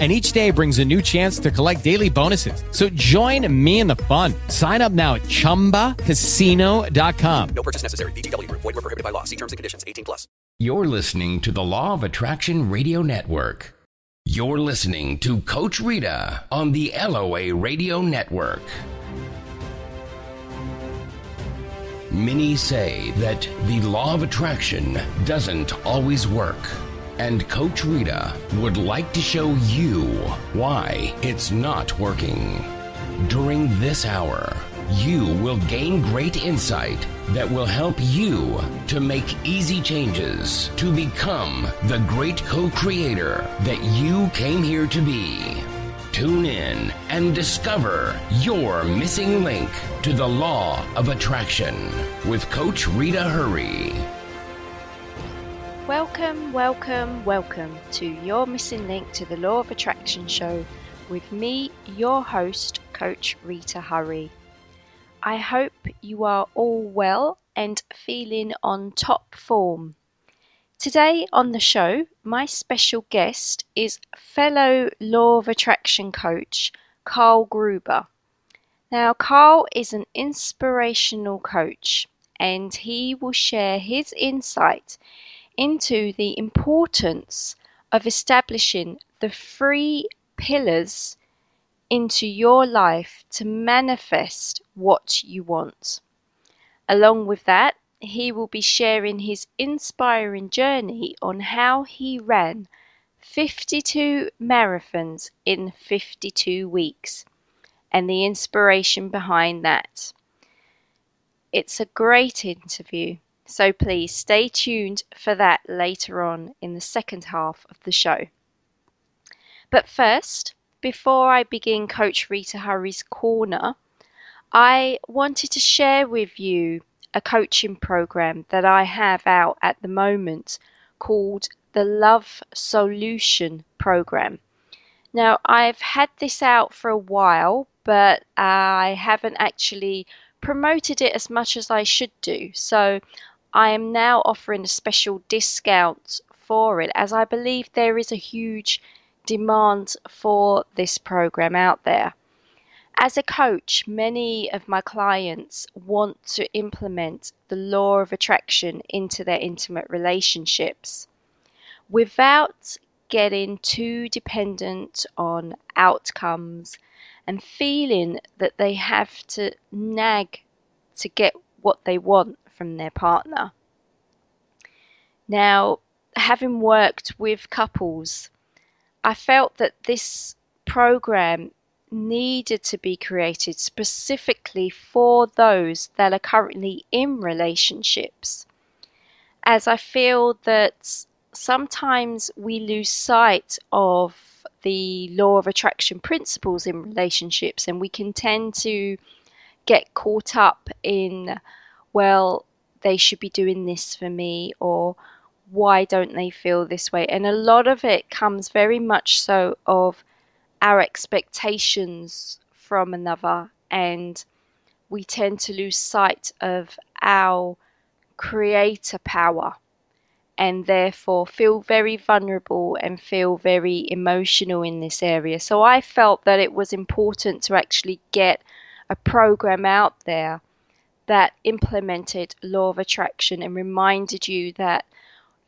and each day brings a new chance to collect daily bonuses. So join me in the fun. Sign up now at ChumbaCasino.com. No purchase necessary. VGW. Void were prohibited by law. See terms and conditions. 18 plus. You're listening to the Law of Attraction Radio Network. You're listening to Coach Rita on the LOA Radio Network. Many say that the law of attraction doesn't always work. And Coach Rita would like to show you why it's not working. During this hour, you will gain great insight that will help you to make easy changes to become the great co creator that you came here to be. Tune in and discover your missing link to the law of attraction with Coach Rita Hurry. Welcome, welcome, welcome to your missing link to the Law of Attraction show with me, your host, Coach Rita Hurry. I hope you are all well and feeling on top form. Today on the show, my special guest is fellow Law of Attraction coach Karl Gruber. Now, Karl is an inspirational coach and he will share his insight into the importance of establishing the three pillars into your life to manifest what you want. Along with that, he will be sharing his inspiring journey on how he ran 52 marathons in 52 weeks and the inspiration behind that. It's a great interview so please stay tuned for that later on in the second half of the show. But first, before I begin Coach Rita Hurry's Corner, I wanted to share with you a coaching program that I have out at the moment called the Love Solution Program. Now, I've had this out for a while, but uh, I haven't actually promoted it as much as I should do. So I am now offering a special discount for it as I believe there is a huge demand for this program out there. As a coach, many of my clients want to implement the law of attraction into their intimate relationships without getting too dependent on outcomes and feeling that they have to nag to get what they want from their partner. Now, having worked with couples, I felt that this program needed to be created specifically for those that are currently in relationships. As I feel that sometimes we lose sight of the law of attraction principles in relationships and we can tend to get caught up in well, they should be doing this for me, or why don't they feel this way? And a lot of it comes very much so of our expectations from another, and we tend to lose sight of our creator power and therefore feel very vulnerable and feel very emotional in this area. So I felt that it was important to actually get a program out there that implemented law of attraction and reminded you that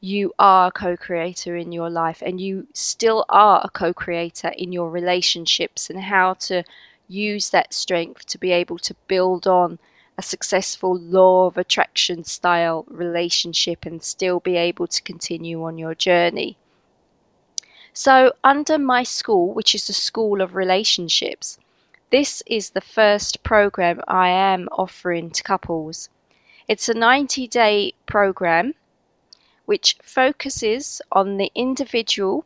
you are a co-creator in your life and you still are a co-creator in your relationships and how to use that strength to be able to build on a successful law of attraction style relationship and still be able to continue on your journey. So, under my school, which is the School of Relationships, this is the first program I am offering to couples. It's a 90 day program which focuses on the individual,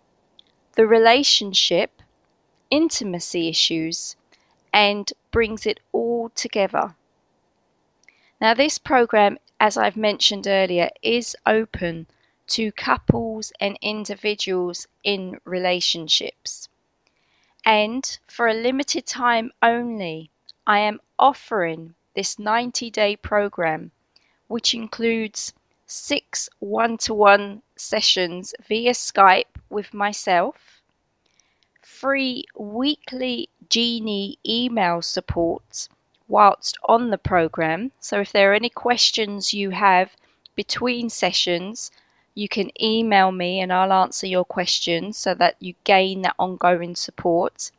the relationship, intimacy issues, and brings it all together. Now, this program, as I've mentioned earlier, is open to couples and individuals in relationships. And for a limited time only, I am offering this 90 day program, which includes six one to one sessions via Skype with myself, free weekly Genie email support whilst on the program. So, if there are any questions you have between sessions, you can email me and I'll answer your questions so that you gain that ongoing support.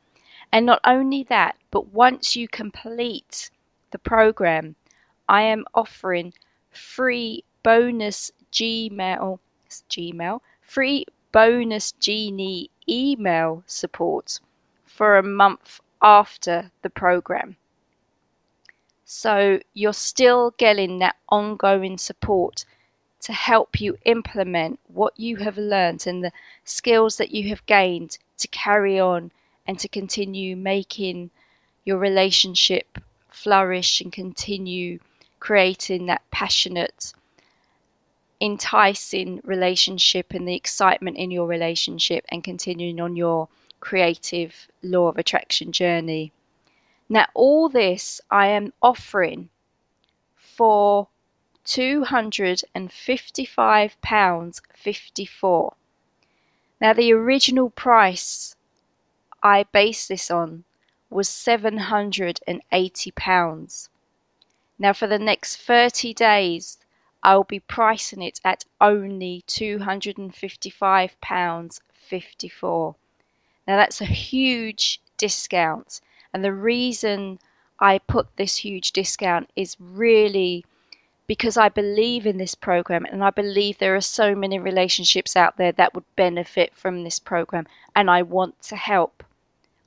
And not only that, but once you complete the program, I am offering free bonus Gmail, Gmail, free bonus Genie email support for a month after the program. So you're still getting that ongoing support to help you implement what you have learned and the skills that you have gained to carry on and to continue making your relationship flourish and continue creating that passionate, enticing relationship and the excitement in your relationship and continuing on your creative law of attraction journey. Now, all this I am offering for £255.54. Now, the original price I based this on was £780. Now, for the next 30 days, I'll be pricing it at only £255.54. Now, that's a huge discount, and the reason I put this huge discount is really because I believe in this program and I believe there are so many relationships out there that would benefit from this program and I want to help.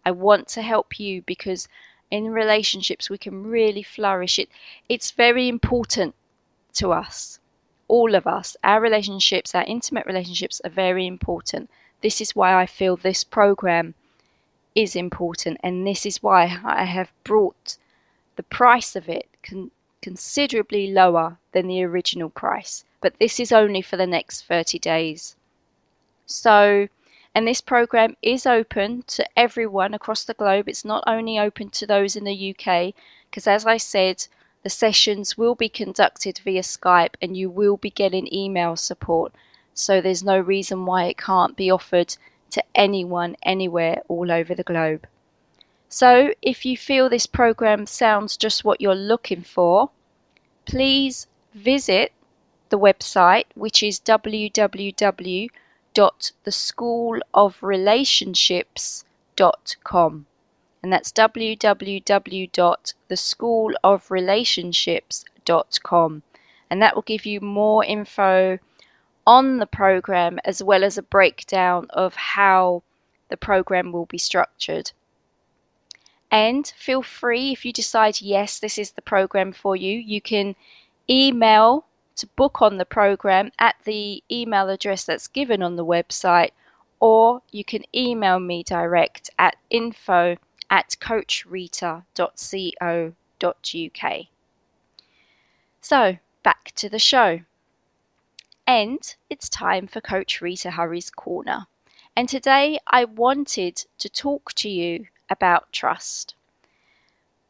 I want to help you because in relationships we can really flourish. It it's very important to us all of us. Our relationships our intimate relationships are very important. This is why I feel this program is important and this is why I have brought the price of it considerably lower than the original price, but this is only for the next 30 days. So, and this program is open to everyone across the globe. It's not only open to those in the UK, because as I said, the sessions will be conducted via Skype and you will be getting email support. So there's no reason why it can't be offered to anyone anywhere all over the globe. So, if you feel this program sounds just what you're looking for, please visit the website, which is www.theschoolofrelationships.com. And that's www.theschoolofrelationships.com. And that will give you more info on the program as well as a breakdown of how the program will be structured. And feel free, if you decide, yes, this is the program for you, you can email to book on the program at the email address that's given on the website, or you can email me direct at info at coachrita.co.uk. So, back to the show. And it's time for Coach Rita Hurry's Corner. And today I wanted to talk to you about trust.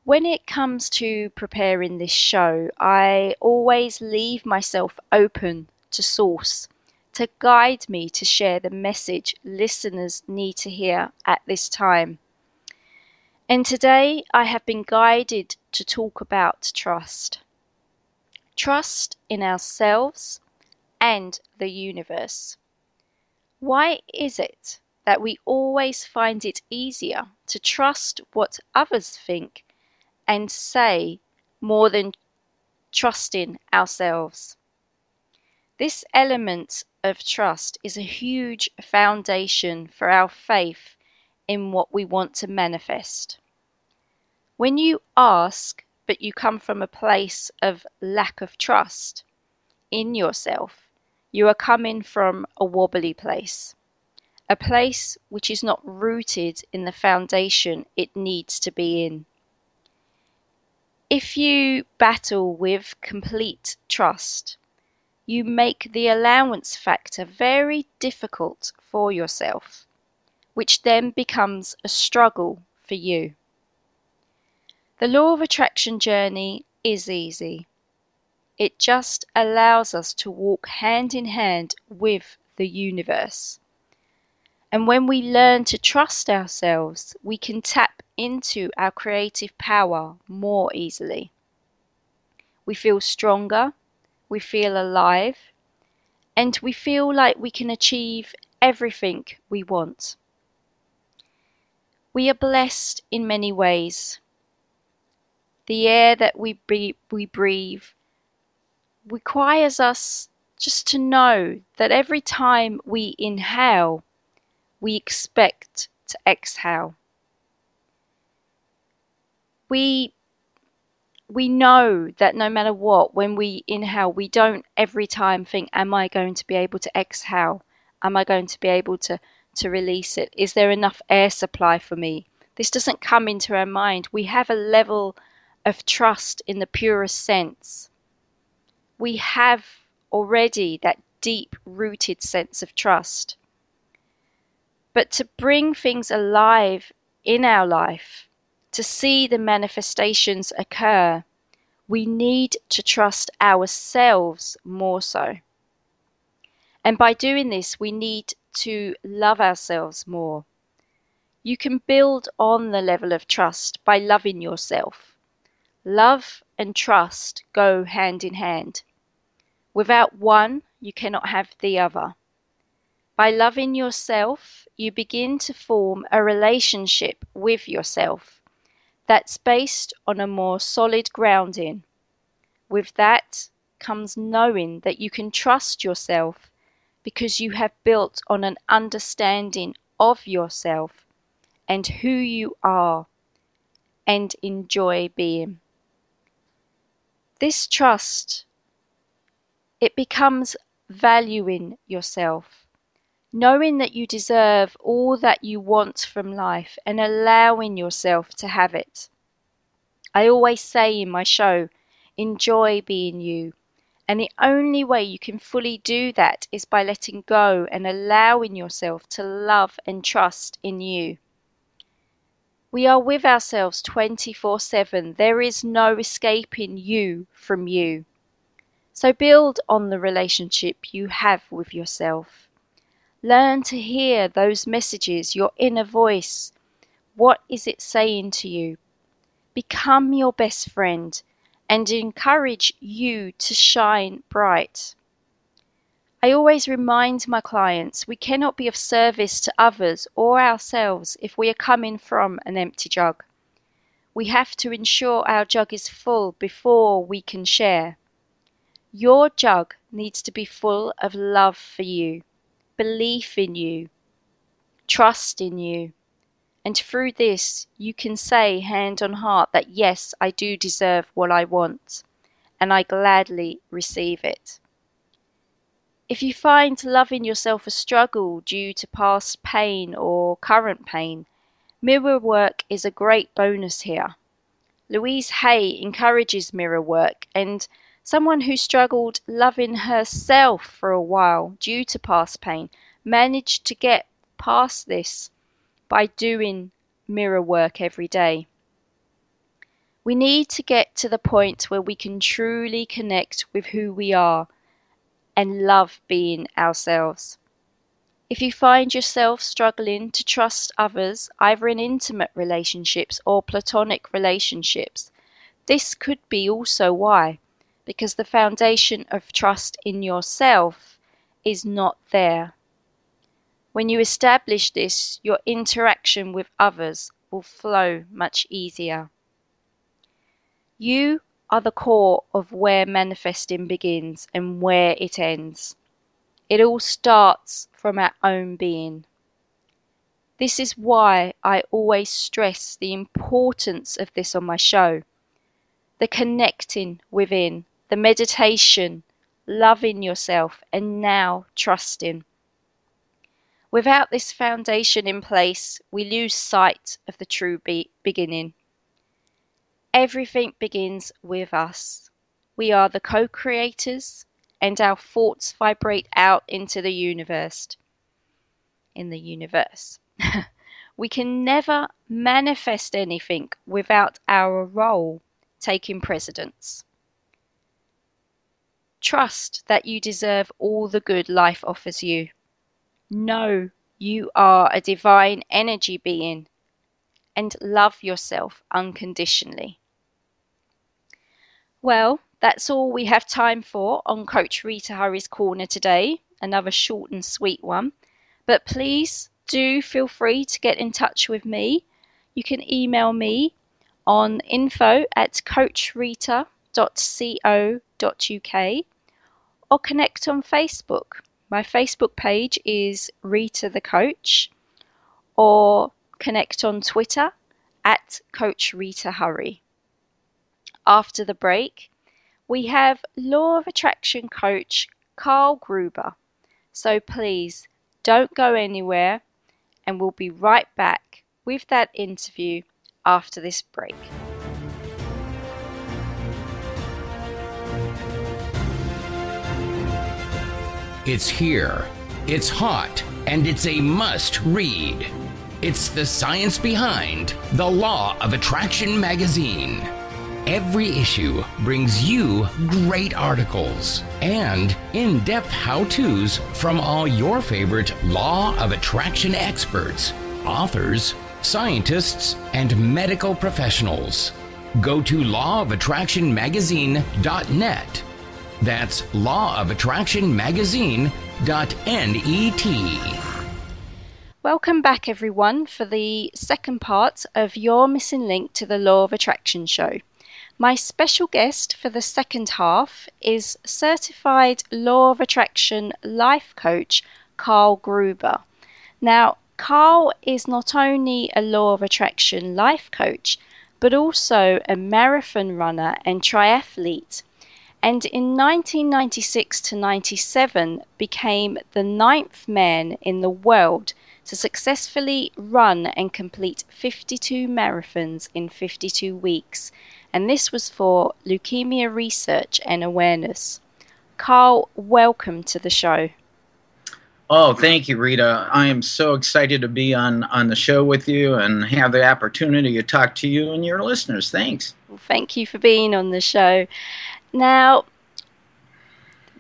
When it comes to preparing this show, I always leave myself open to source to guide me to share the message listeners need to hear at this time. And today I have been guided to talk about trust. Trust in ourselves and the universe. Why is it that we always find it easier to trust what others think and say more than trusting ourselves. This element of trust is a huge foundation for our faith in what we want to manifest. When you ask, but you come from a place of lack of trust in yourself, you are coming from a wobbly place a place which is not rooted in the foundation it needs to be in. If you battle with complete trust, you make the allowance factor very difficult for yourself, which then becomes a struggle for you. The law of attraction journey is easy. It just allows us to walk hand in hand with the universe. And when we learn to trust ourselves, we can tap into our creative power more easily. We feel stronger, we feel alive, and we feel like we can achieve everything we want. We are blessed in many ways. The air that we breathe, we breathe requires us just to know that every time we inhale, we expect to exhale. We we know that no matter what, when we inhale, we don't every time think, Am I going to be able to exhale? Am I going to be able to, to release it? Is there enough air supply for me? This doesn't come into our mind. We have a level of trust in the purest sense. We have already that deep rooted sense of trust. But to bring things alive in our life, to see the manifestations occur, we need to trust ourselves more so. And by doing this, we need to love ourselves more. You can build on the level of trust by loving yourself. Love and trust go hand in hand. Without one, you cannot have the other. By loving yourself, you begin to form a relationship with yourself that's based on a more solid grounding. With that comes knowing that you can trust yourself because you have built on an understanding of yourself and who you are and enjoy being. This trust, it becomes valuing yourself knowing that you deserve all that you want from life and allowing yourself to have it. I always say in my show, enjoy being you. And the only way you can fully do that is by letting go and allowing yourself to love and trust in you. We are with ourselves 24 7. There is no escaping you from you. So build on the relationship you have with yourself. Learn to hear those messages, your inner voice. What is it saying to you? Become your best friend and encourage you to shine bright. I always remind my clients we cannot be of service to others or ourselves if we are coming from an empty jug. We have to ensure our jug is full before we can share. Your jug needs to be full of love for you belief in you, trust in you. And through this, you can say, hand on heart, that yes, I do deserve what I want, and I gladly receive it. If you find loving yourself a struggle due to past pain or current pain, mirror work is a great bonus here. Louise Hay encourages mirror work, and Someone who struggled loving herself for a while due to past pain managed to get past this by doing mirror work every day. We need to get to the point where we can truly connect with who we are and love being ourselves. If you find yourself struggling to trust others, either in intimate relationships or platonic relationships, this could be also why because the foundation of trust in yourself is not there. When you establish this, your interaction with others will flow much easier. You are the core of where manifesting begins and where it ends. It all starts from our own being. This is why I always stress the importance of this on my show the connecting within the meditation, loving yourself, and now trusting. Without this foundation in place, we lose sight of the true be- beginning. everything begins with us. We are the co creators, and our thoughts vibrate out into the universe. In the universe. we can never manifest anything without our role taking precedence. Trust that you deserve all the good life offers you. Know you are a divine energy being and love yourself unconditionally. Well, that's all we have time for on Coach Rita Hurry's Corner today. Another short and sweet one. But please do feel free to get in touch with me. You can email me on info at coachrita.co.uk or connect on Facebook. My Facebook page is Rita the Coach or connect on Twitter at Coach Rita Hurry. After the break, we have Law of Attraction coach Karl Gruber. So please don't go anywhere, and we'll be right back with that interview after this break. It's here, it's hot, and it's a must read. It's the science behind The Law of Attraction magazine. Every issue brings you great articles and in depth how to's from all your favorite Law of Attraction experts, authors, scientists, and medical professionals. Go to lawofattractionmagazine.net. That's lawofattractionmagazine.net. Welcome back, everyone, for the second part of Your Missing Link to the Law of Attraction show. My special guest for the second half is certified Law of Attraction life coach Karl Gruber. Now, Karl is not only a Law of Attraction life coach, but also a marathon runner and triathlete. And in 1996 to 97 became the ninth man in the world to successfully run and complete 52 marathons in 52 weeks, and this was for leukemia research and awareness. Karl, welcome to the show. Oh, thank you, Rita. I am so excited to be on, on the show with you and have the opportunity to talk to you and your listeners. Thanks. Well, thank you for being on the show. Now,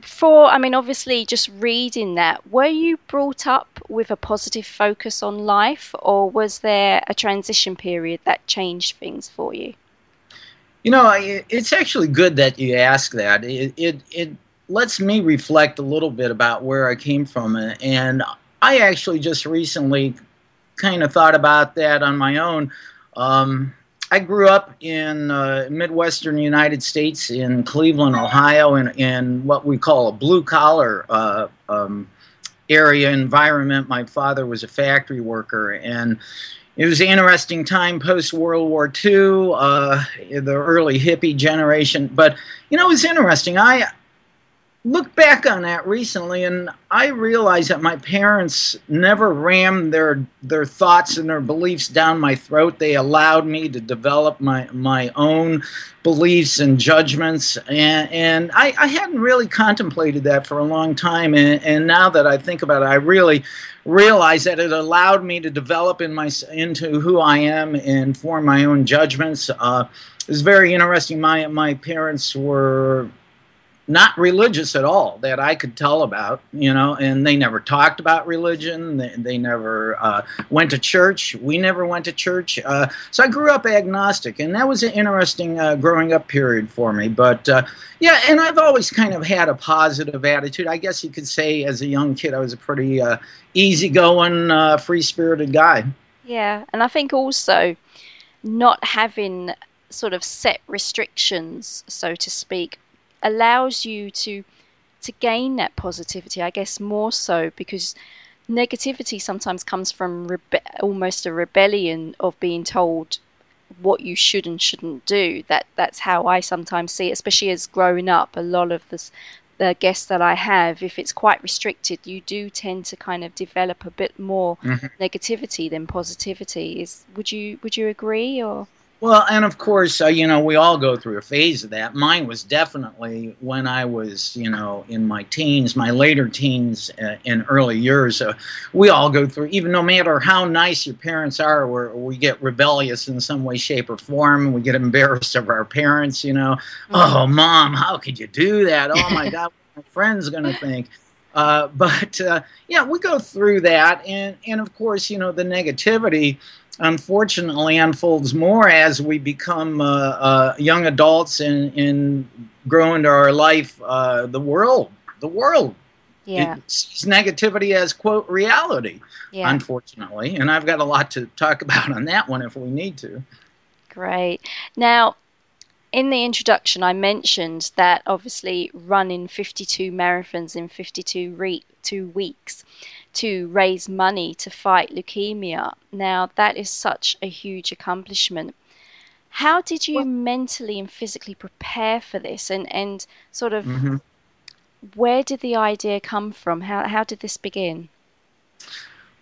for, I mean, obviously, just reading that, were you brought up with a positive focus on life, or was there a transition period that changed things for you? You know, it's actually good that you ask that. It, it, it lets me reflect a little bit about where I came from. And I actually just recently kind of thought about that on my own. Um, I grew up in uh, Midwestern United States in Cleveland, Ohio, in, in what we call a blue collar uh, um, area environment. My father was a factory worker, and it was an interesting time post World War II, uh, the early hippie generation. But you know, it was interesting. I look back on that recently and I realized that my parents never rammed their their thoughts and their beliefs down my throat. They allowed me to develop my my own beliefs and judgments and and I, I hadn't really contemplated that for a long time and, and now that I think about it I really realize that it allowed me to develop in my into who I am and form my own judgments. Uh, it was very interesting. My my parents were not religious at all that I could tell about, you know, and they never talked about religion. They, they never uh, went to church. We never went to church. Uh, so I grew up agnostic, and that was an interesting uh, growing up period for me. But uh, yeah, and I've always kind of had a positive attitude. I guess you could say as a young kid, I was a pretty uh, easygoing, uh, free spirited guy. Yeah, and I think also not having sort of set restrictions, so to speak, allows you to to gain that positivity. I guess more so because negativity sometimes comes from rebe- almost a rebellion of being told what you should and shouldn't do. That that's how I sometimes see it, especially as growing up. A lot of this, the guests that I have, if it's quite restricted, you do tend to kind of develop a bit more mm-hmm. negativity than positivity. Is would you would you agree or? Well, and of course, uh, you know, we all go through a phase of that. Mine was definitely when I was, you know, in my teens, my later teens uh, and early years. Uh, we all go through, even no matter how nice your parents are, we we get rebellious in some way, shape, or form. We get embarrassed of our parents, you know. Mm-hmm. Oh, mom, how could you do that? Oh, my God, what my friend's going to think? Uh, but uh, yeah, we go through that, and and of course, you know, the negativity unfortunately unfolds more as we become uh, uh, young adults and, and grow into our life. Uh, the world, the world, yeah. sees negativity as quote reality. Yeah. Unfortunately, and I've got a lot to talk about on that one if we need to. Great. Now, in the introduction, I mentioned that obviously running 52 marathons in 52 re- two weeks to raise money to fight leukemia. Now, that is such a huge accomplishment. How did you well, mentally and physically prepare for this? And, and sort of mm-hmm. where did the idea come from? How, how did this begin?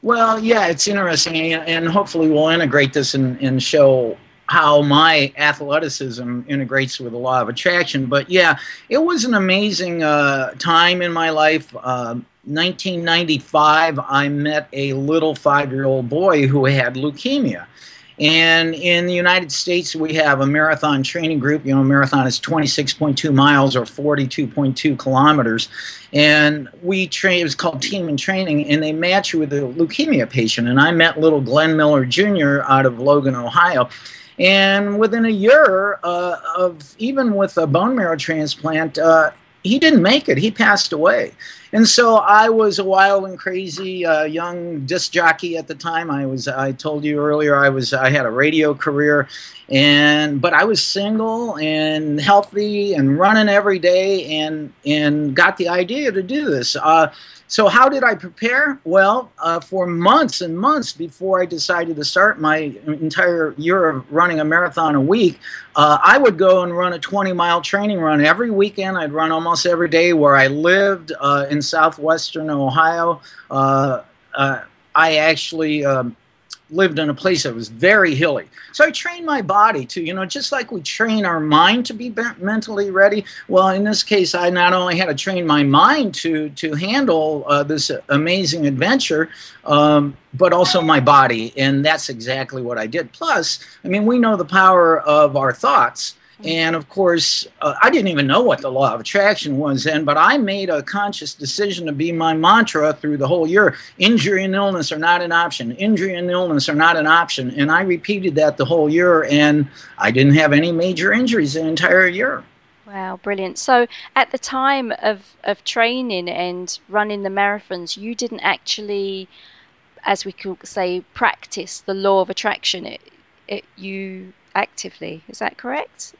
Well, yeah, it's interesting, and hopefully we'll integrate this and, and show how my athleticism integrates with the law of attraction. But yeah, it was an amazing uh, time in my life. Uh, 1995, I met a little five year old boy who had leukemia. And in the United States, we have a marathon training group. You know, marathon is 26.2 miles or 42.2 kilometers. And we train, it was called Team in Training, and they match you with a leukemia patient. And I met little Glenn Miller Jr. out of Logan, Ohio. And within a year uh, of even with a bone marrow transplant, uh, he didn't make it. He passed away. And so I was a wild and crazy uh, young disc jockey at the time. I was I told you earlier I was I had a radio career and but I was single and healthy and running every day and and got the idea to do this. Uh, so how did I prepare? Well, uh, for months and months before I decided to start my entire year of running a marathon a week, uh, I would go and run a 20-mile training run every weekend. I'd run almost every day where I lived uh, in southwestern Ohio. Uh, uh, I actually um, lived in a place that was very hilly. So I trained my body to, you know, just like we train our mind to be mentally ready. Well, in this case, I not only had to train my mind to to handle uh, this amazing adventure, um, but also my body, and that's exactly what I did. Plus, I mean, we know the power of our thoughts. And of course, uh, I didn't even know what the law of attraction was then, but I made a conscious decision to be my mantra through the whole year. Injury and illness are not an option. Injury and illness are not an option. And I repeated that the whole year, and I didn't have any major injuries the entire year. Wow, brilliant. So at the time of, of training and running the marathons, you didn't actually, as we could say, practice the law of attraction. It, it, you actively, is that correct?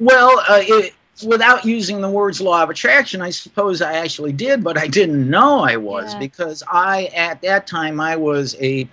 Well, uh, it, without using the words law of attraction, I suppose I actually did, but I didn't know I was yeah. because I, at that time, I was a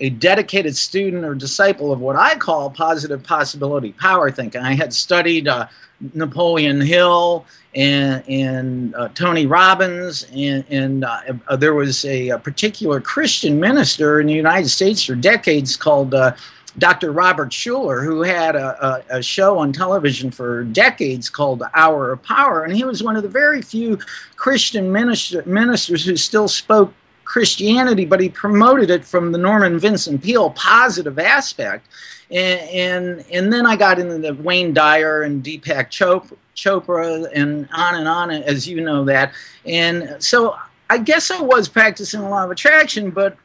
a dedicated student or disciple of what I call positive possibility power thinking. I had studied uh, Napoleon Hill and, and uh, Tony Robbins, and, and uh, uh there was a, a, particular Christian minister in the United States for decades called uh, Dr. Robert Schuller, who had a, a, a, show on television for decades called The Hour of Power. And he was one of the very few Christian minister, ministers who still spoke Christianity, but he promoted it from the Norman Vincent Peale positive aspect. And, and, and then I got into the Wayne Dyer and Deepak Chopra, Chopra and on and on, as you know that. And so I guess I was practicing a law of attraction, but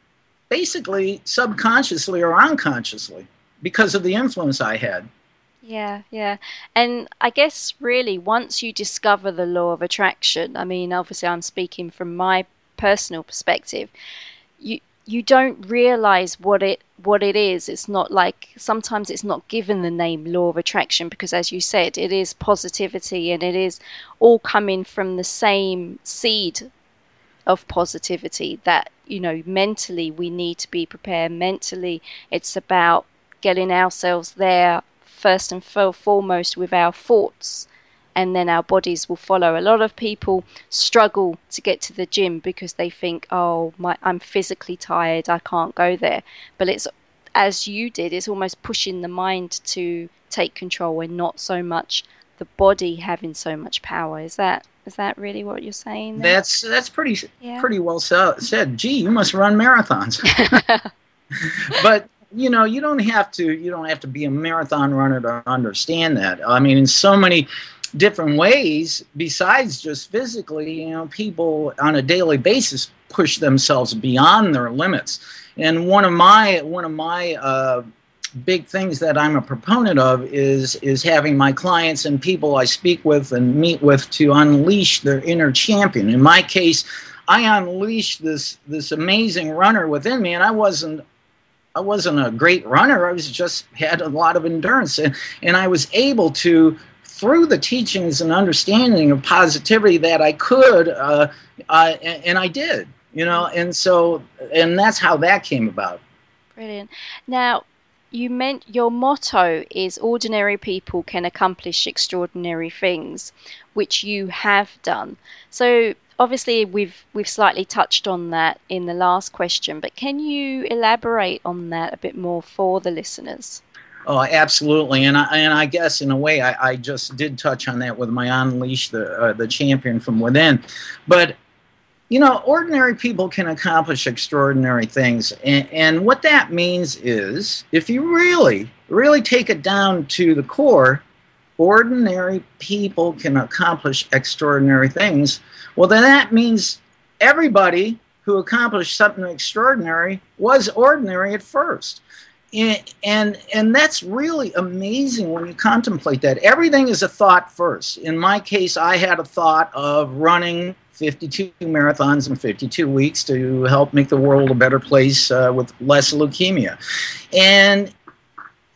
basically subconsciously or unconsciously because of the influence I had. Yeah, yeah. And I guess really once you discover the law of attraction, I mean obviously I'm speaking from my personal perspective, you you don't realize what it what it is. It's not like sometimes it's not given the name law of attraction because as you said, it is positivity and it is all coming from the same seed of positivity that you know mentally we need to be prepared. Mentally it's about getting ourselves there first and foremost with our thoughts and then our bodies will follow. A lot of people struggle to get to the gym because they think oh my I'm physically tired I can't go there. But it's as you did, it's almost pushing the mind to take control and not so much the body having so much power. Is that is that really what you're saying? There? That's that's pretty yeah. pretty well said. Gee, you must run marathons. but you know, you don't have to you don't have to be a marathon runner to understand that. I mean, in so many different ways besides just physically, you know, people on a daily basis push themselves beyond their limits. And one of my one of my uh, big things that I'm a proponent of is is having my clients and people I speak with and meet with to unleash their inner champion. In my case, I unleashed this this amazing runner within me, and I wasn't I wasn't a great runner. I was just had a lot of endurance, and and I was able to through the teachings and understanding of positivity that I could, uh, uh, and, and I did, you know, and so and that's how that came about. Brilliant. Now, you meant your motto is ordinary people can accomplish extraordinary things, which you have done. So obviously we've we've slightly touched on that in the last question, but can you elaborate on that a bit more for the listeners? Oh, absolutely, and I and I guess in a way I, I just did touch on that with my unleash the uh, the champion from within, but you know, ordinary people can accomplish extraordinary things. And, and, what that means is if you really, really take it down to the core, ordinary people can accomplish extraordinary things. Well, then that means everybody who accomplished something extraordinary was ordinary at first. And, and and that's really amazing when you contemplate that everything is a thought first in my case i had a thought of running 52 marathons in 52 weeks to help make the world a better place uh, with less leukemia. And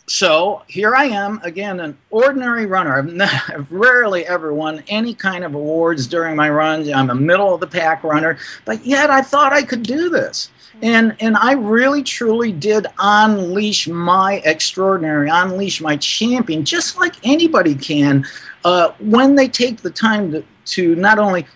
so here I am, again, an ordinary runner. I've, not, I've, rarely ever won any kind of awards during my runs. I'm a middle of the pack runner, but yet I thought I could do this. And, and I really truly did unleash my extraordinary, unleash my champion, just like anybody can uh, when they take the time to, to not only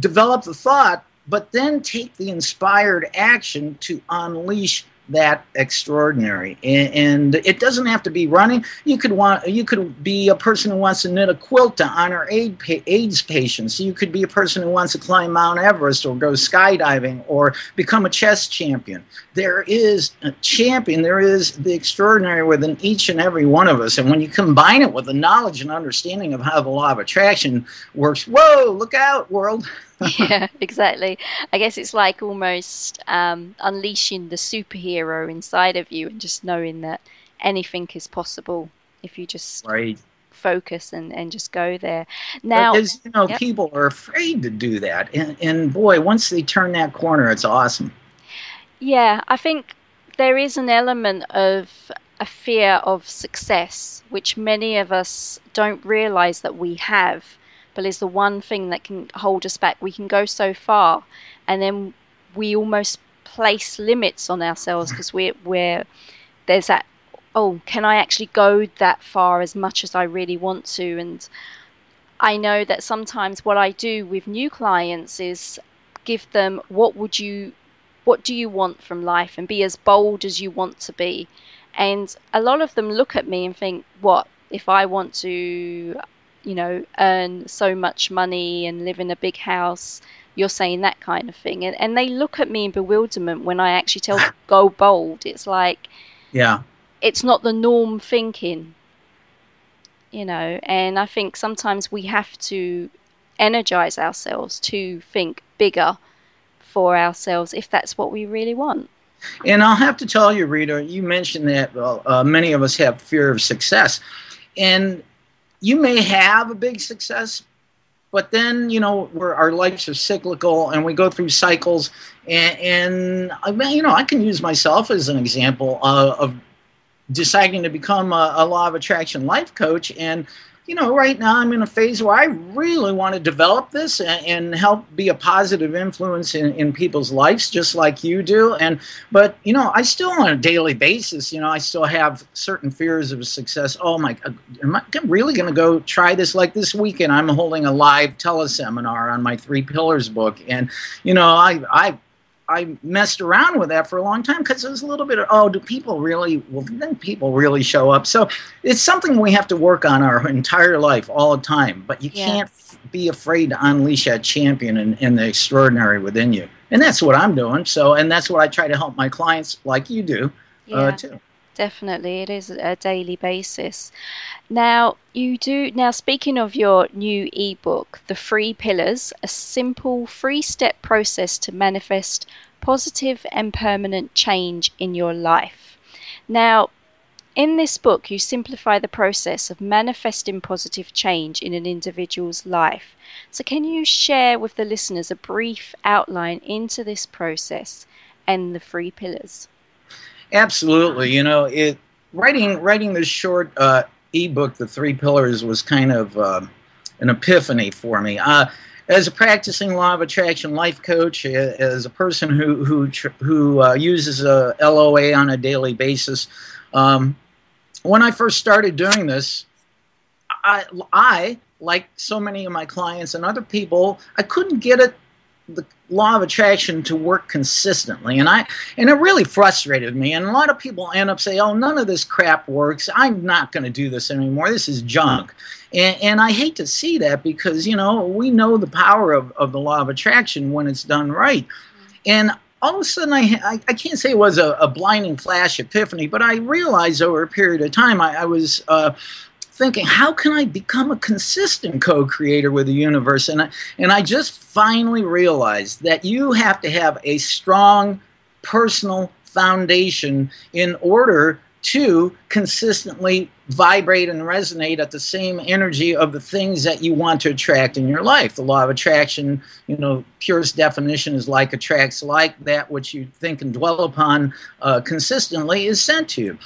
develop the thought, but then take the inspired action to unleash that extraordinary. And, it doesn't have to be running. You could want you could be a person who wants to knit a quilt to honor aids patients. You could be a person who wants to climb mount everest or go skydiving or become a chess champion. There is a champion there is the extraordinary within each and every one of us. And when you combine it with the knowledge and understanding of how the law of attraction works whoa look out world yeah, exactly. I guess it's like almost um, unleashing the superhero inside of you and just knowing that anything is possible if you just right. focus and, and just go there. Now, because you know, yep. people are afraid to do that, and, and boy, once they turn that corner, it's awesome. Yeah, I think there is an element of a fear of success, which many of us don't realize that we have but is the one thing that can hold us back. We can go so far, and then we almost place limits on ourselves because we're, we're there's that oh can i actually go that far as much as i really want to? And i know that sometimes what i do with new clients is give them what would you what do you want from life? And be as bold as you want to be. And a lot of them look at me and think what if i want to you know, earn so much money and live in a big house. You're saying that kind of thing. And, and they look at me in bewilderment when I actually tell them, go bold. It's like, yeah, it's not the norm thinking, you know. And I think sometimes we have to energize ourselves to think bigger for ourselves if that's what we really want. And I'll have to tell you, Rita, you mentioned that uh, many of us have fear of success. And you may have a big success, but then you know our lives are cyclical and we go through cycles. And, and you know, I can use myself as an example uh, of deciding to become a, a law of attraction life coach and you know, right now I'm in a phase where I really want to develop this and, and help be a positive influence in, in people's lives, just like you do. And but you know, I still on a daily basis, you know, I still have certain fears of success. Oh my, uh, am I really going to go try this? Like this weekend, I'm holding a live teleseminar on my Three Pillars book, and you know, I I I messed around with that for a long time because it was a little bit of, oh, do people really, well, then people really show up. So it's something we have to work on our entire life all the time, but you Yeah. can't be afraid to unleash that champion and, and the extraordinary within you. And that's what I'm doing. So, and that's what I try to help my clients like you do Yeah. uh, too. Definitely, it is a daily basis. Now, you do, now speaking of your new ebook, The Three Pillars, a simple three step process to manifest positive and permanent change in your life. Now, in this book, you simplify the process of manifesting positive change in an individual's life. So, can you share with the listeners a brief outline into this process and the three pillars? Absolutely. You know, it writing writing this short uh, ebook, The Three Pillars, was kind of uh, an epiphany for me. Uh, as a practicing law of attraction life coach, as a person who who who uh, uses a LOA on a daily basis, um, when I first started doing this, I, I like so many of my clients and other people, I couldn't get it the law of attraction to work consistently. And i and it really frustrated me. And a lot of people end up saying oh none of this crap works. I'm not going to do this anymore. This is junk. And, and i hate to see that because you know we know the power of, of the law of attraction when it's done right. And all of a sudden i i, I can't say it was a, a blinding flash epiphany but i realized over a period of time i, I was uh, thinking how can i become a consistent co-creator with the universe and I, and I just finally realized that you have to have a strong personal foundation in order to consistently vibrate and resonate at the same energy of the things that you want to attract in your life. The law of attraction, you know, purest definition is like attracts like that which you think and dwell upon uh, consistently is sent to you.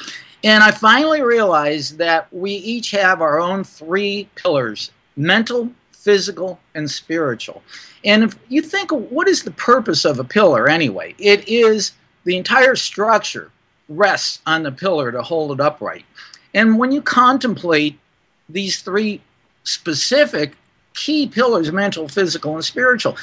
And I finally realized that we each have our own three pillars mental, physical, and spiritual. And if you think, what is the purpose of a pillar anyway? It is the entire structure rests on the pillar to hold it upright. And when you contemplate these three specific key pillars mental, physical, and spiritual,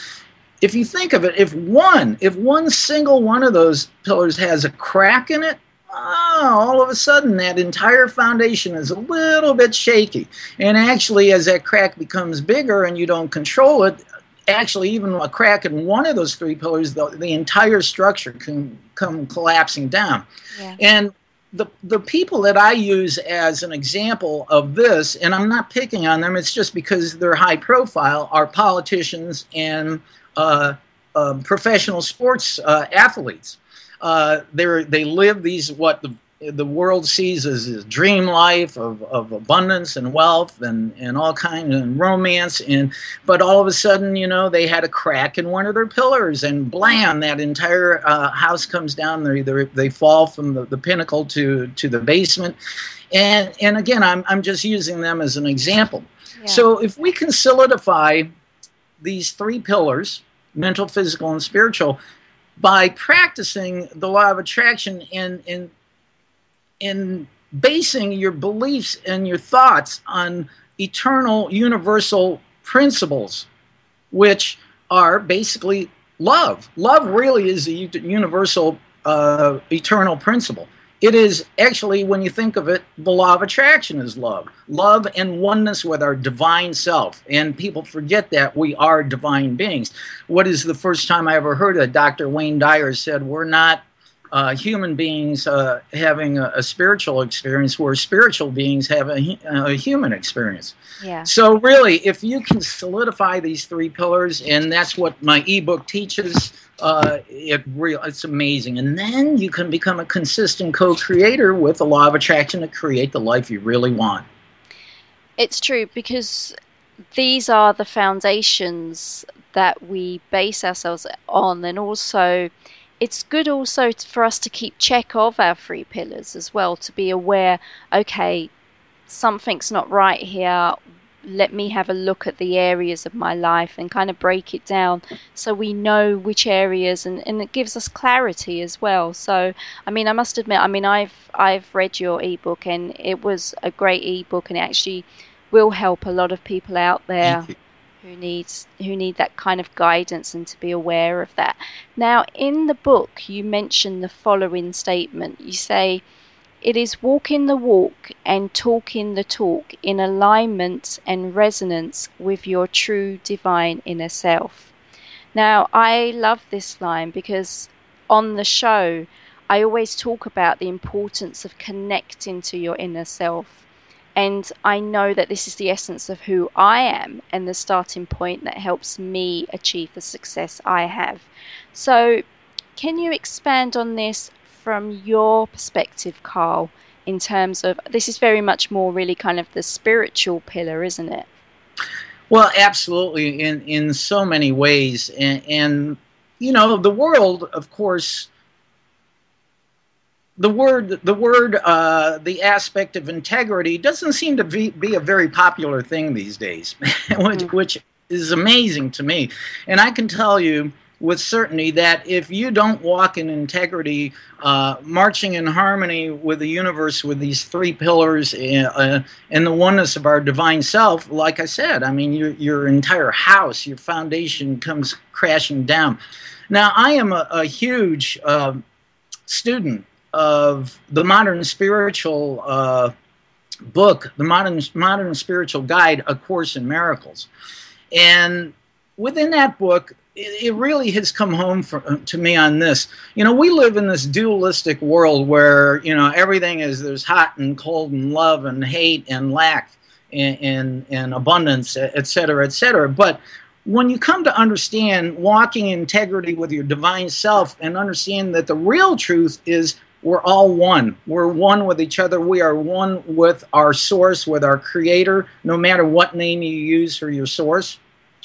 if you think of it, if one, if one single one of those pillars has a crack in it, oh, all of a sudden that entire foundation is a little bit shaky. And actually, as that crack becomes bigger and you don't control it, actually, even a crack in one of those three pillars, the, the entire structure can come collapsing down. Yeah. And the, the people that I use as an example of this, and I'm not picking on them, it's just because they're high profile, are politicians and uh, um, professional sports uh, athletes. Uh, they're, they live these, what the, the world sees as a dream life of, of abundance and wealth and, and all kinds of romance. And, but all of a sudden, you know, they had a crack in one of their pillars and blam, that entire uh, house comes down. They, they, they fall from the, the pinnacle to, to the basement. And, and again, I'm, I'm just using them as an example. Yeah. So if we can solidify these three pillars mental, physical, and spiritual by practicing the law of attraction in, in, in basing your beliefs and your thoughts on eternal, universal principles, which are basically love. Love really is a universal, uh, eternal principle. It is actually, when you think of it, the law of attraction is love. Love and oneness with our divine self. And people forget that we are divine beings. What is the first time I ever heard that Dr. Wayne Dyer said, We're not uh, human beings uh, having a, a spiritual experience, we're spiritual beings have a, a human experience. yeah. So really, if you can solidify these three pillars, and that's what my ebook teaches, uh, it real it's amazing. And then you can become a consistent co-creator with the law of attraction to create the life you really want. It's true because these are the foundations that we base ourselves on, and also it's good also for us to keep check of our three pillars as well to be aware. Okay, something's not right here. Let me have a look at the areas of my life and kind of break it down so we know which areas and, and it gives us clarity as well. So I mean I must admit I mean I've I've read your ebook and it was a great ebook and it actually will help a lot of people out there. Who needs who need that kind of guidance and to be aware of that. Now, in the book, you mention the following statement. You say, "It is walking the walk and talking the talk in alignment and resonance with your true divine inner self." Now, I love this line because on the show, I always talk about the importance of connecting to your inner self and I know that this is the essence of who I am and the starting point that helps me achieve the success I have. So, can you expand on this from your perspective, Karl, in terms of this is very much more really kind of the spiritual pillar, isn't it? Well, absolutely, in, in so many ways. And, and you know, the world, of course, the word the word uh, the aspect of integrity doesn't seem to be, be a very popular thing these days which, mm-hmm. which is amazing to me and i can tell you with certainty that if you don't walk in integrity uh, marching in harmony with the universe with these three pillars uh, and the oneness of our divine self like i said i mean your, your entire house your foundation comes crashing down. Now i am a, a huge uh, student of the modern spiritual uh, book, the modern modern spiritual guide, A Course in Miracles, and within that book, it, really has come home for, uh, to me on this. You know, we live in this dualistic world where you know everything is there's hot and cold and love and hate and lack and and, and abundance, et cetera, et cetera. But when you come to understand walking in integrity with your divine self and understand that the real truth is we're all one. We're one with each other. We are one with our source, with our creator, no matter what name you use for your source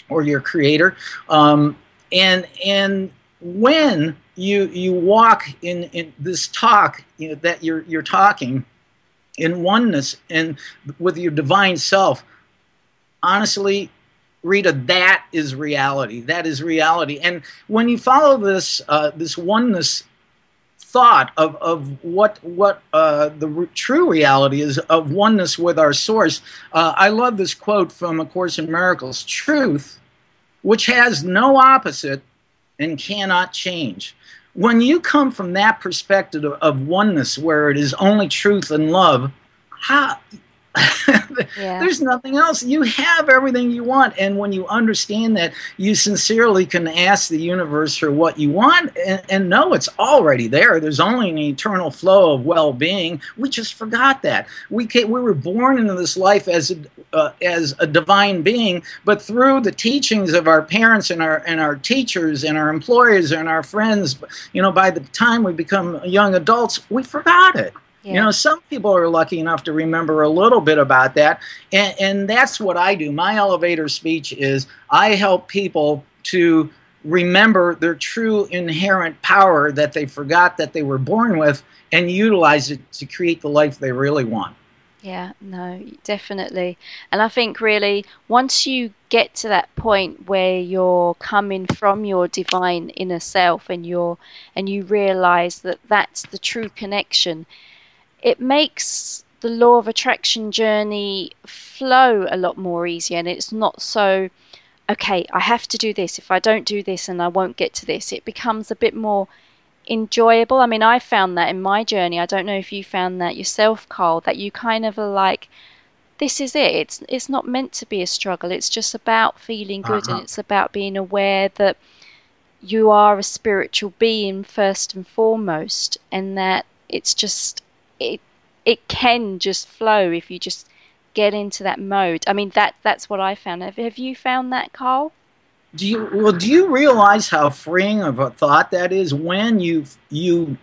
or your creator. Um, and and when you you walk in, in this talk you know, that you're you're talking in oneness and with your divine self, honestly, Rita, that is reality. That is reality. And when you follow this uh, this oneness thought of, of what what uh, the re- true reality is of oneness with our source. Uh, I love this quote from A Course in Miracles: "Truth, which has no opposite and cannot change." When you come from that perspective of, of oneness, where it is only truth and love, how yeah. There's nothing else. You have everything you want. And when you understand that, you sincerely can ask the universe for what you want and, and know it's already there. There's only an eternal flow of well being. We just forgot that. We, came, we were born into this life as a, uh, as a divine being, but through the teachings of our parents and our, and our teachers and our employers and our friends, you know, by the time we become young adults, we forgot it. Yeah. You know, some people are lucky enough to remember a little bit about that. And, and that's what I do. My elevator speech is I help people to remember their true inherent power that they forgot that they were born with and utilize it to create the life they really want. Yeah, no, definitely. And I think really once you get to that point where you're coming from your divine inner self and you're and you realize that that's the true connection, it makes the law of attraction journey flow a lot more easy and it's not so okay i have to do this. If i don't do this and i won't get to this. It becomes a bit more enjoyable. I mean i found that in my journey. I don't know if you found that yourself karl that you kind of are like this is it. It's it's not meant to be a struggle. It's just about feeling good uh-huh. and it's about being aware that you are a spiritual being first and foremost and that it's just it it can just flow if you just get into that mode. I mean that that's what I found. Have, have you found that, Karl? Do you well? Do you realize how freeing of a thought that is when you you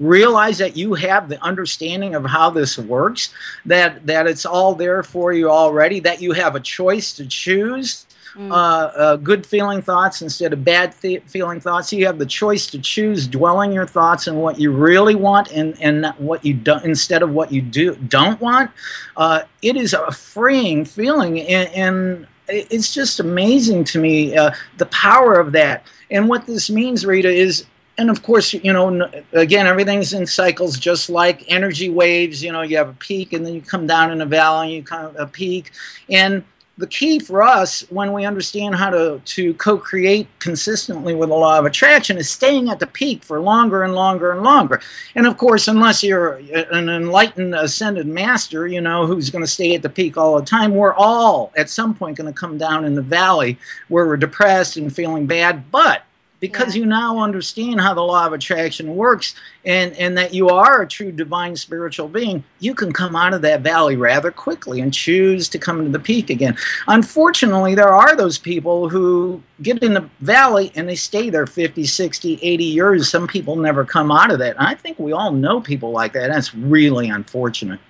realize that you have the understanding of how this works, that that it's all there for you already, that you have a choice to choose mm. uh, uh, good feeling thoughts instead of bad th- feeling thoughts. You have the choice to choose dwelling your thoughts on what you really want and, and what you don't instead of what you do don't want. Uh, it is a freeing feeling, and, and it's just amazing to me uh, the power of that. And what this means, Rita, is and of course, you know, again, everything's in cycles, just like energy waves. You know, you have a peak, and then you come down in a valley, and you come a peak, and the key for us when we understand how to, to co-create consistently with the law of attraction is staying at the peak for longer and longer and longer. And of course, unless you're an enlightened ascended master, you know, who's going to stay at the peak all the time, we're all at some point going to come down in the valley where we're depressed and feeling bad. But because yeah. you now understand how the law of attraction works and, and that you are a true divine spiritual being, you can come out of that valley rather quickly and choose to come to the peak again. Unfortunately, there are those people who get in the valley and they stay there 50, 60, 80 years. Some people never come out of that. And I think we all know people like that. That's really unfortunate.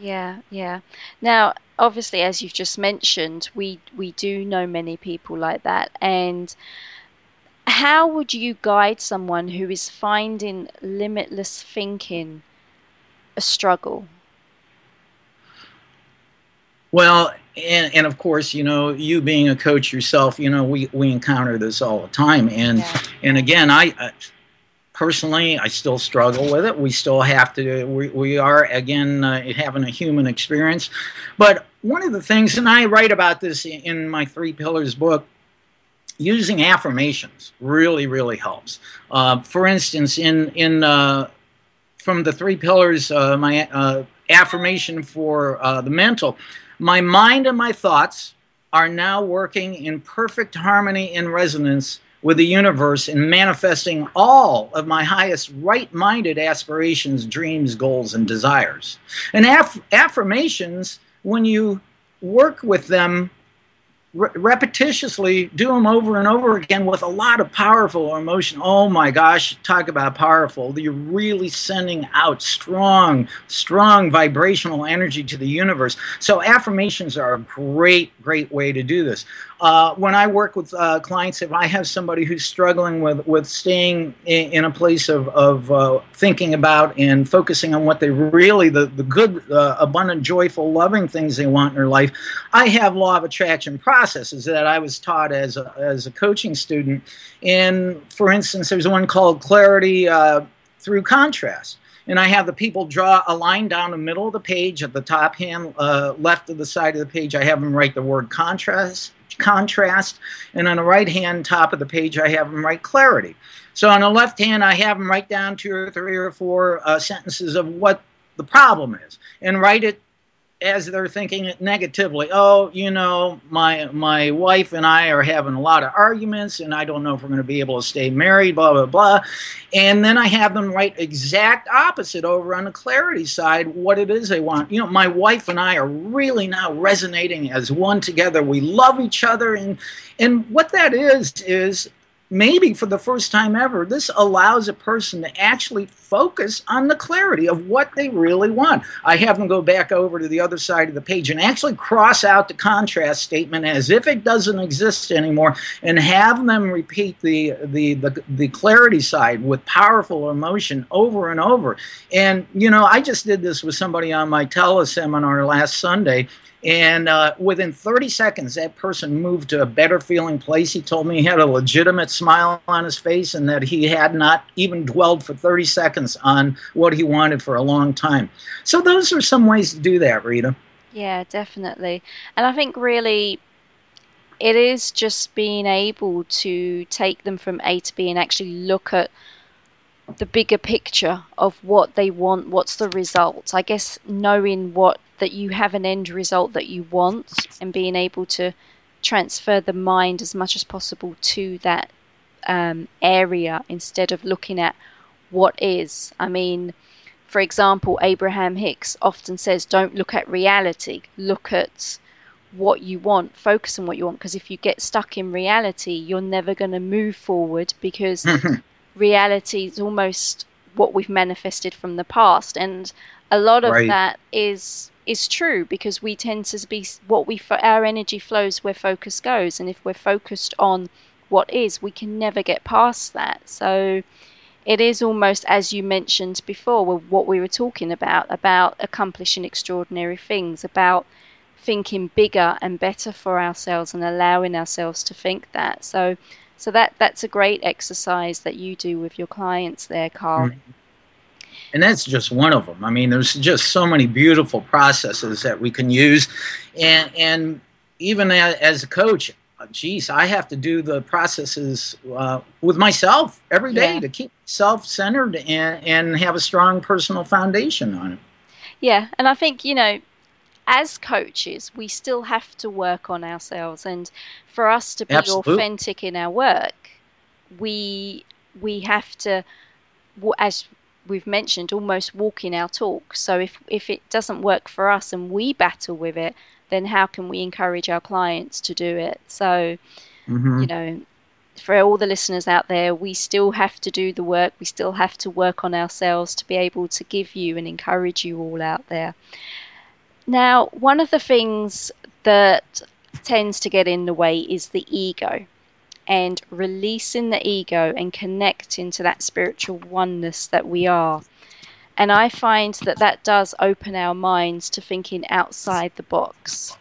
Yeah, yeah. Now, obviously, as you've just mentioned, we we do know many people like that, and how would you guide someone who is finding limitless thinking a struggle? Well, and, and of course, you know, you being a coach yourself, you know, we, we encounter this all the time. And yeah. and again, I, I personally, I still struggle with it. We still have to, we, we are, again, uh, having a human experience. But one of the things, and I write about this in my Three Pillars book, using affirmations really, really helps. Uh, for instance, in in uh, from the three pillars, uh, my uh, affirmation for uh, the mental, my mind and my thoughts are now working in perfect harmony and resonance with the universe and manifesting all of my highest right-minded aspirations, dreams, goals, and desires. And aff- affirmations, when you work with them re- repetitiously do them over and over again with a lot of powerful emotion. Oh my gosh, talk about powerful. You're really sending out strong, strong vibrational energy to the universe. So affirmations are a great, great way to do this. Uh, when I work with uh, clients, if I have somebody who's struggling with, with staying in, in a place of, of uh, thinking about and focusing on what they really, the, the good, uh, abundant, joyful, loving things they want in their life, I have law of attraction processes that I was taught as a, as a coaching student. And for instance, there's one called Clarity uh, Through Contrast and I have the people draw a line down the middle of the page at the top hand uh, left of the side of the page. I have them write the word contrast contrast. And on the right hand top of the page, I have them write clarity. So on the left hand, I have them write down two or three or four uh, sentences of what the problem is and write it as they're thinking it negatively. Oh, you know, my my wife and I are having a lot of arguments, and I don't know if we're going to be able to stay married. Blah blah blah. And then I have them write exact opposite over on the clarity side what it is they want. You know, my wife and I are really now resonating as one together. We love each other, and and what that is is maybe for the first time ever, this allows a person to actually focus on the clarity of what they really want. I have them go back over to the other side of the page and actually cross out the contrast statement as if it doesn't exist anymore and have them repeat the, the, the, the clarity side with powerful emotion over and over. And, you know, I just did this with somebody on my teleseminar last Sunday and uh, within 30 seconds, that person moved to a better feeling place. He told me he had a legitimate smile on his face and that he had not even dwelled for 30 seconds on what he wanted for a long time. So, those are some ways to do that, Rita. Yeah, definitely. And I think really it is just being able to take them from A to B and actually look at the bigger picture of what they want, what's the result. I guess knowing what that you have an end result that you want and being able to transfer the mind as much as possible to that um, area instead of looking at what is. I mean, for example, Abraham Hicks often says, don't look at reality, look at what you want, focus on what you want. Because if you get stuck in reality, you're never going to move forward because reality is almost what we've manifested from the past. And a lot of right. that is is true because we tend to be what we our energy flows where focus goes and if we're focused on what is we can never get past that. So it is almost as you mentioned before what we were talking about about accomplishing extraordinary things about thinking bigger and better for ourselves and allowing ourselves to think that. So so that that's a great exercise that you do with your clients there karl. Mm-hmm and that's just one of them. I mean, there's just so many beautiful processes that we can use, and and even as, a coach, geez, I have to do the processes uh, with myself every day Yeah. to keep self-centered and, and have a strong personal foundation on it. Yeah, and I think, you know, as coaches, we still have to work on ourselves and for us to be Absolutely. authentic in our work, we we have to as we've mentioned almost walking our talk. So if if it doesn't work for us and we battle with it, then how can we encourage our clients to do it? So, Mhm. you know, for all the listeners out there, we still have to do the work. We still have to work on ourselves to be able to give you and encourage you all out there. Now, one of the things that tends to get in the way is the ego and releasing the ego and connecting to that spiritual oneness that we are. And I find that that does open our minds to thinking outside the box.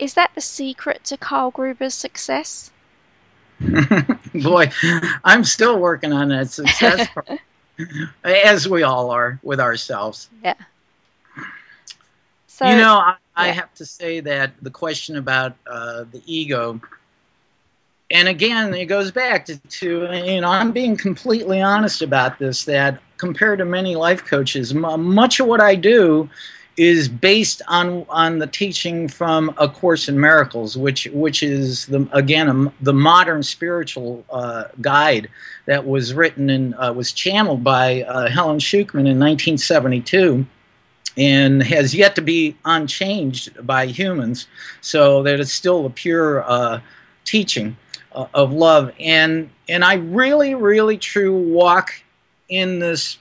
Is that the secret to Karl Gruber's success? Boy, I'm still working on that success, part, as we all are with ourselves. Yeah. So, you know, I, I have to say that the question about uh, the ego, and again, it goes back to, to, you know, I'm being completely honest about this. That compared to many life coaches, m- much of what I do is based on on the teaching from A Course in Miracles, which which is the again the modern spiritual uh, guide that was written and uh, was channeled by uh, Helen Schucman in 1972 and has yet to be unchanged by humans, so that it's still a pure uh, teaching uh, of love. And and I really, really, true walk in this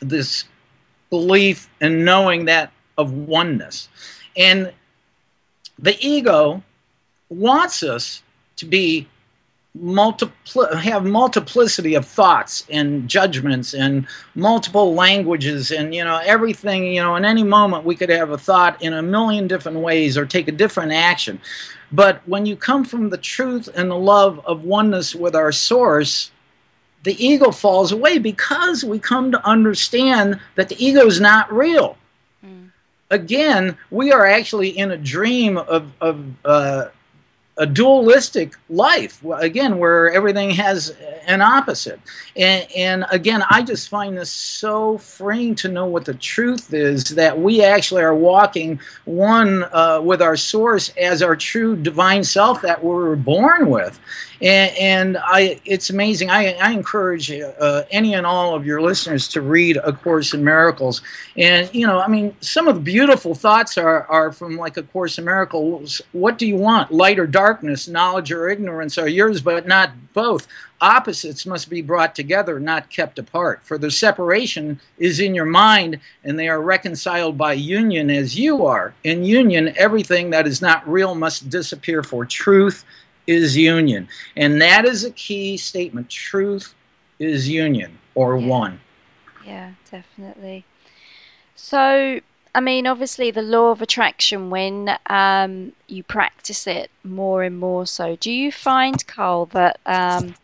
this belief and knowing that of oneness, and the ego wants us to be multipli- have multiplicity of thoughts and judgments and multiple languages and you know everything you know in any moment we could have a thought in a million different ways or take a different action but when you come from the truth and the love of oneness with our source the ego falls away because we come to understand that the ego is not real Mm. again we are actually in a dream of, of uh, a dualistic life again where everything has an opposite and, and again i just find this so freeing to know what the truth is that we actually are walking one uh, with our source as our true divine self that we were born with and, and I, it's amazing. I, I encourage uh, any and all of your listeners to read A Course in Miracles. And, you know, I mean, some of the beautiful thoughts are, are from like A Course in Miracles. What do you want? Light or darkness, knowledge or ignorance are yours, but not both. Opposites must be brought together, not kept apart. For the separation is in your mind, and they are reconciled by union as you are. In union, everything that is not real must disappear, for truth is union. And that is a key statement. Truth is union or Yeah. one. Yeah, definitely. So, I mean, obviously, the law of attraction, when um, you practice it more and more so, do you find, Karl, that um,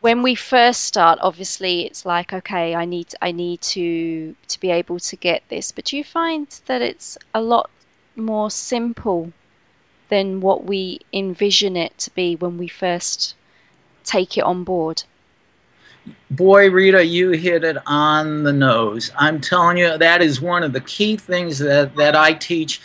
when we first start, obviously, it's like, okay, I need, I need to to be able to get this, but do you find that it's a lot more simple than what we envision it to be when we first take it on board? Boy, Rita, you hit it on the nose. I'm telling you, that is one of the key things that, that I teach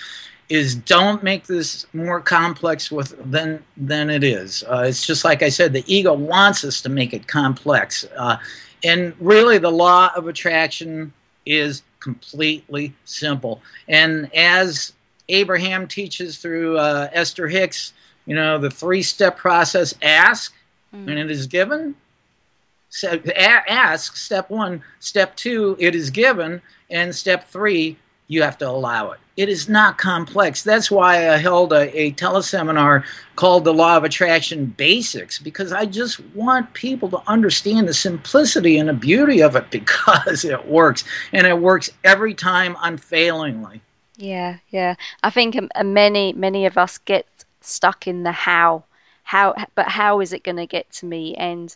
is don't make this more complex with than than it is. Uh, it's just like I said, the ego wants us to make it complex, uh, and really, the law of attraction is completely simple. And as Abraham teaches through uh, Esther Hicks, you know, the three-step process: ask, Mm. and it is given. So, ask step one. Step two it is given. And step three you have to allow it. It is not complex. That's why i held a, a teleseminar called the law of attraction basics because i just want people to understand the simplicity and the beauty of it because it works. And it works every time unfailingly. Yeah, yeah. I think um, uh, many many of us get stuck in the how, how, but how is it going to get to me? And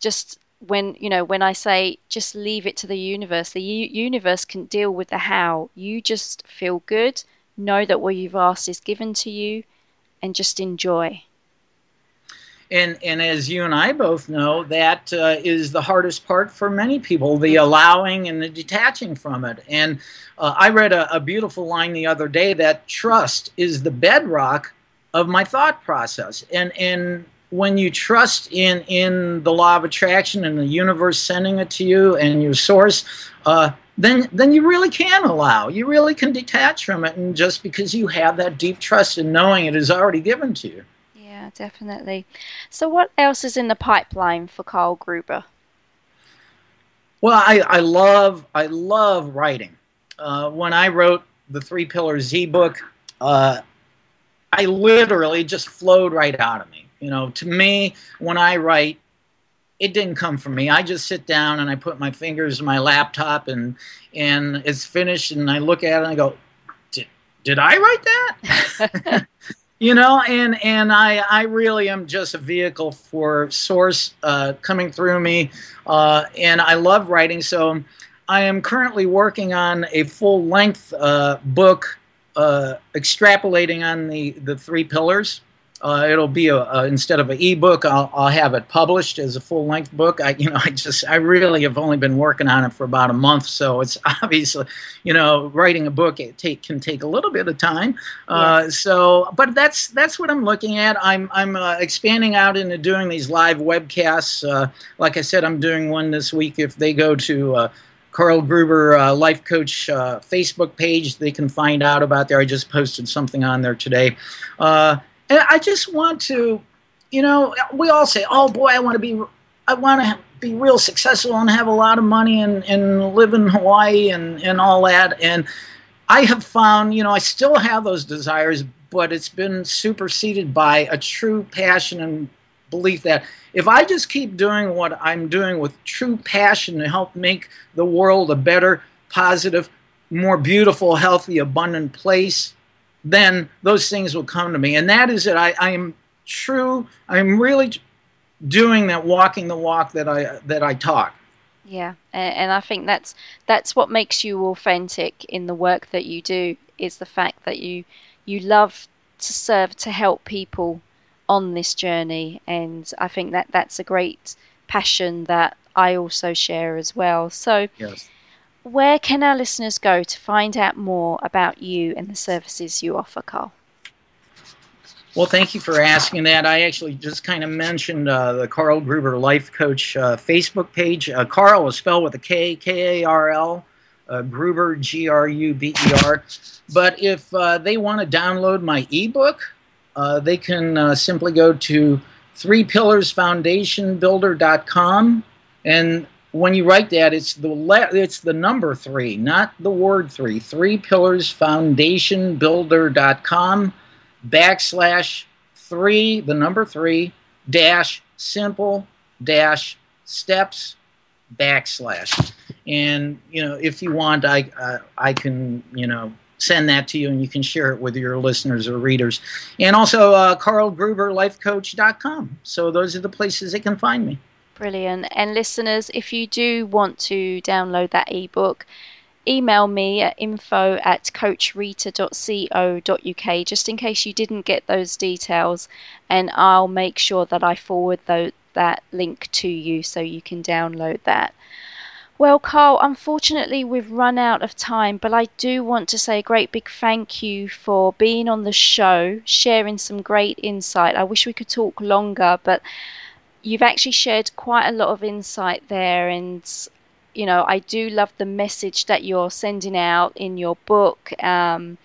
just when you know when I say just leave it to the universe, the u- universe can deal with the how. You just feel good, know that what you've asked is given to you and just enjoy. And, and as you and I both know, that uh, is the hardest part for many people the allowing and the detaching from it. And uh, I read a, a beautiful line the other day that trust is the bedrock of my thought process. And, and when you trust in, in the law of attraction and the universe sending it to you and your source, uh, then then you really can allow. You really can detach from it, and just because you have that deep trust in knowing it is already given to you. Yeah, definitely. So, what else is in the pipeline for Karl Gruber? Well, I, I love I love writing. Uh, when I wrote the Three Pillars ebook, uh, I literally just flowed right out of me. You know, to me, when I write, it didn't come from me. I just sit down and I put my fingers in my laptop and and it's finished and I look at it and I go, did, did I write that? you know, and and I I really am just a vehicle for source uh, coming through me, uh, and I love writing. So I am currently working on a full length uh, book, uh, extrapolating on the the three pillars. Uh, it'll be a, a, instead of an ebook, I'll, I'll have it published as a full length book. I, you know, I just, I really have only been working on it for about a month, so it's obviously, you know, writing a book it take can take a little bit of time. Uh, yes. So, but that's that's what I'm looking at. I'm I'm uh, expanding out into doing these live webcasts. Uh, like I said, I'm doing one this week. If they go to uh, Karl Gruber uh, Life Coach uh, Facebook page. They can find out about there. I just posted something on there today. Uh, and I just want to, you know, we all say, oh boy, I want to be, I want to be real successful and have a lot of money and, and live in Hawaii and, and all that. And I have found, you know, I still have those desires, but it's been superseded by a true passion and belief that if I just keep doing what I'm doing with true passion to help make the world a better, positive, more beautiful, healthy, abundant place, then those things will come to me. And that is it. I, I am true. I'm really doing that, walking the walk that I that I talk. Yeah, and I think that's that's what makes you authentic in the work that you do. Is the fact that you you love to serve to help people on this journey, and I think that that's a great passion that I also share as well. So. Yes where can our listeners go to find out more about you and the services you offer, Karl? Well, thank you for asking that. I actually just kind of mentioned uh, the Karl Gruber Life Coach uh, Facebook page. Uh, Karl is spelled with a K, K A R L, uh, Gruber, G R U B E R. But if uh, they want to download my ebook, uh, they can simply go to threepillarsfoundationbuilder.com and when you write that, it's the le- it's the number three, not the word three. Three Pillars Foundation Builder.com backslash three, the number three, dash simple dash steps backslash. And you know, if you want, I uh, I can you know send that to you, and you can share it with your listeners or readers. And also, uh, KarlGruberLifeCoach.com. So those are the places they can find me. Brilliant. And listeners, if you do want to download that ebook, email me at info at coachrita.co.uk just in case you didn't get those details, and I'll make sure that I forward the, that link to you so you can download that. Well, Karl, unfortunately, we've run out of time, but I do want to say a great big thank you for being on the show, sharing some great insight. I wish we could talk longer, but you've actually shared quite a lot of insight there and you know i do love the message that you're sending out in your book um,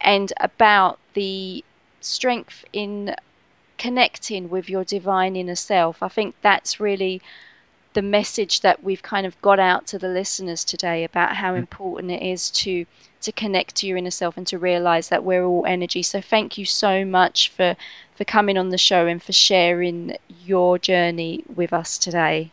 and about the strength in connecting with your divine inner self. I think that's really the message that we've kind of got out to the listeners today about how mm. important it is to to connect to your inner self and to realize that we're all energy. So thank you so much for for coming on the show and for sharing your journey with us today.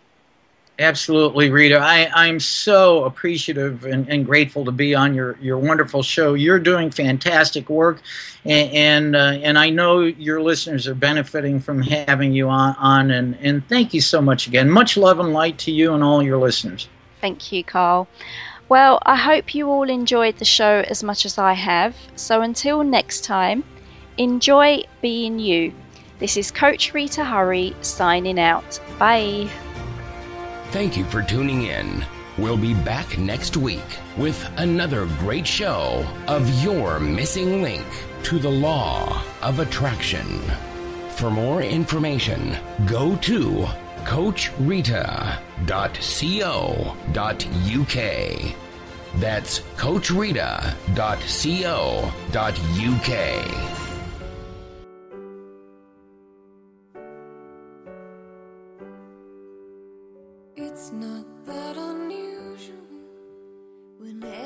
Absolutely, Rita. I, I'm so appreciative and, and grateful to be on your, your wonderful show. You're doing fantastic work, and and, uh, and I know your listeners are benefiting from having you on, on. And, and thank you so much again. Much love and light to you and all your listeners. Thank you, Karl. Well, I hope you all enjoyed the show as much as I have. So until next time, enjoy being you. This is Coach Rita Hurry signing out. Bye. Thank you for tuning in. We'll be back next week with another great show of your missing link to the law of attraction. For more information, go to coachrita.co.uk. That's coachrita.co.uk. when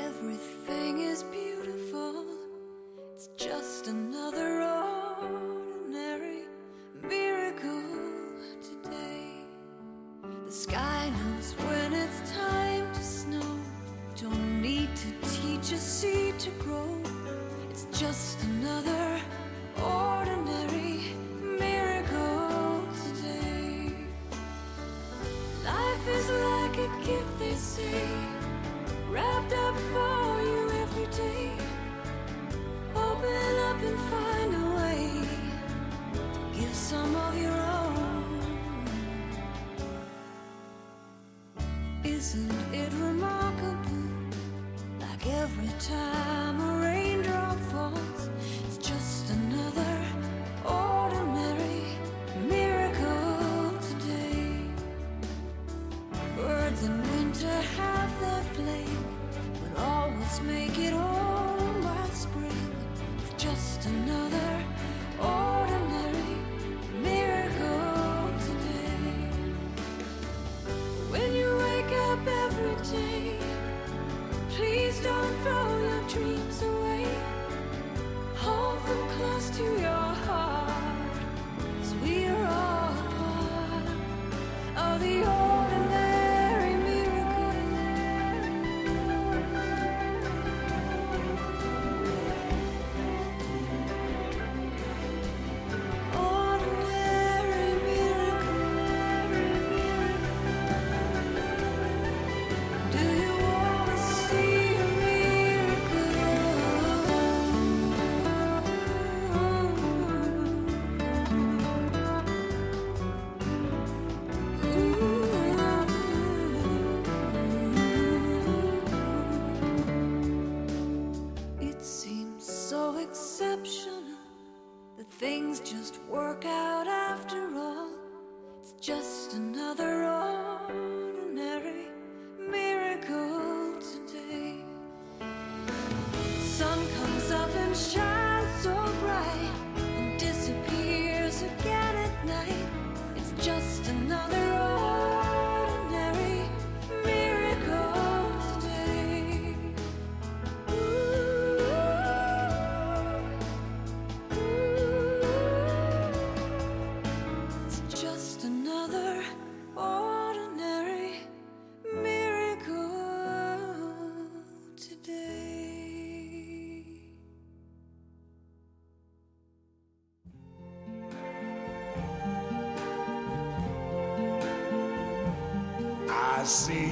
work out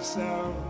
To